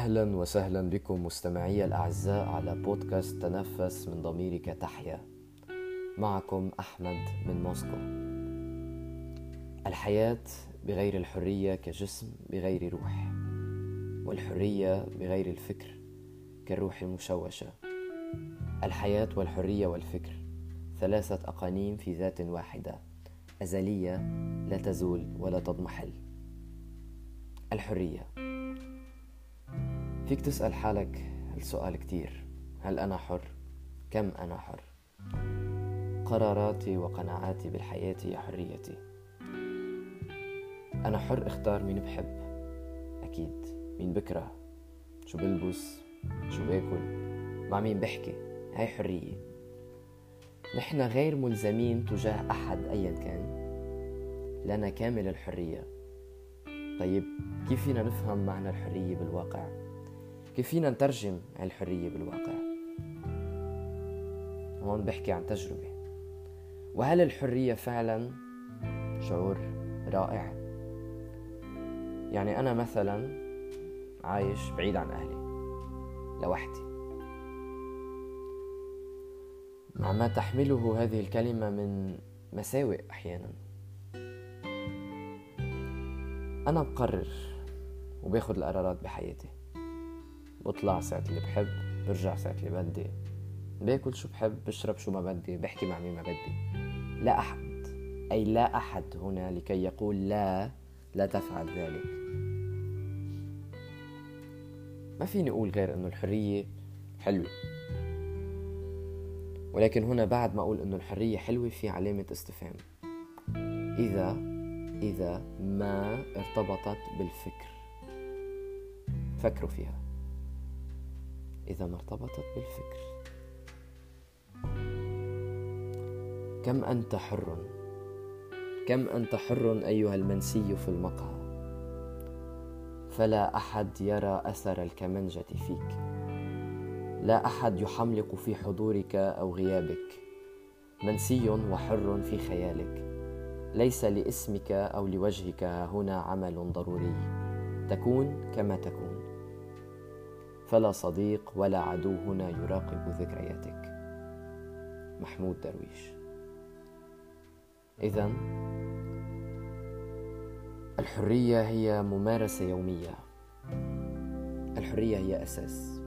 أهلا وسهلا بكم مستمعي الأعزاء على بودكاست تنفس من ضميرك تحيا. معكم أحمد من موسكو. الحياة بغير الحرية كجسم بغير روح والحرية بغير الفكر كالروح المشوشة الحياة والحرية والفكر ثلاثة أقانيم في ذات واحدة أزلية لا تزول ولا تضمحل. الحرية. فيك تسأل حالك السؤال كتير. هل أنا حر؟ كم أنا حر؟ قراراتي وقناعاتي بالحياة هي حريتي. أنا حر اختار مين بحب. أكيد مين بكره. شو بلبس؟ شو باكل؟ مع مين بحكي؟ هاي حرية. نحن غير ملزمين تجاه أحد أيا كان. لنا كامل الحرية. طيب كيف فينا نفهم معنى الحرية بالواقع؟ كيف فينا نترجم الحرية بالواقع؟ هون بحكي عن تجربة. وهل الحرية فعلا شعور رائع؟ يعني أنا مثلا عايش بعيد عن أهلي لوحدي. مع ما تحمله هذه الكلمة من مساوئ أحيانا. أنا بقرر وباخد القرارات بحياتي. بطلع ساعة اللي بحب برجع ساعة اللي بدي. باكل شو بحب؟ بشرب شو ما بدي بحكي مع مين ما بدي. لا أحد أي لا أحد هنا لكي يقول لا لا تفعل ذلك. ما فيني أقول غير أنه الحرية حلوة. ولكن هنا بعد ما أقول أنه الحرية حلوة في علامة استفهام. إذا إذا ما ارتبطت بالفكر. فكروا فيها. إذا ما ارتبطت بالفكر. كم أنت حر؟ كم أنت حر أيها المنسي في المقهى؟ فلا أحد يرى أثر الكمنجة فيك. لا أحد يحملق في حضورك أو غيابك. منسي وحر في خيالك. ليس لاسمك أو لوجهك هنا عمل ضروري. تكون كما تكون. فلا صديق ولا عدو هنا يراقب ذكرياتك. محمود درويش. اذا الحرية هي ممارسة يومية. الحرية هي أساس.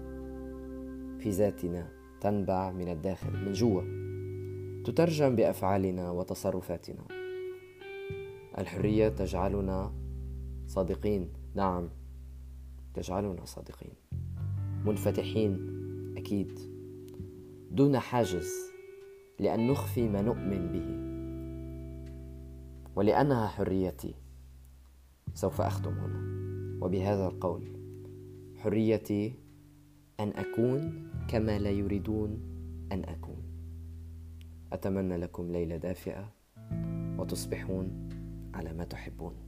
في ذاتنا تنبع من الداخل من جوا. تترجم بأفعالنا وتصرفاتنا. الحرية تجعلنا صادقين. نعم تجعلنا صادقين. منفتحين أكيد. دون حاجز لأن نخفي ما نؤمن به. ولأنها حريتي سوف أختم هنا. وبهذا القول حريتي أن أكون كما لا يريدون أن أكون. أتمنى لكم ليلة دافئة وتصبحون على ما تحبون.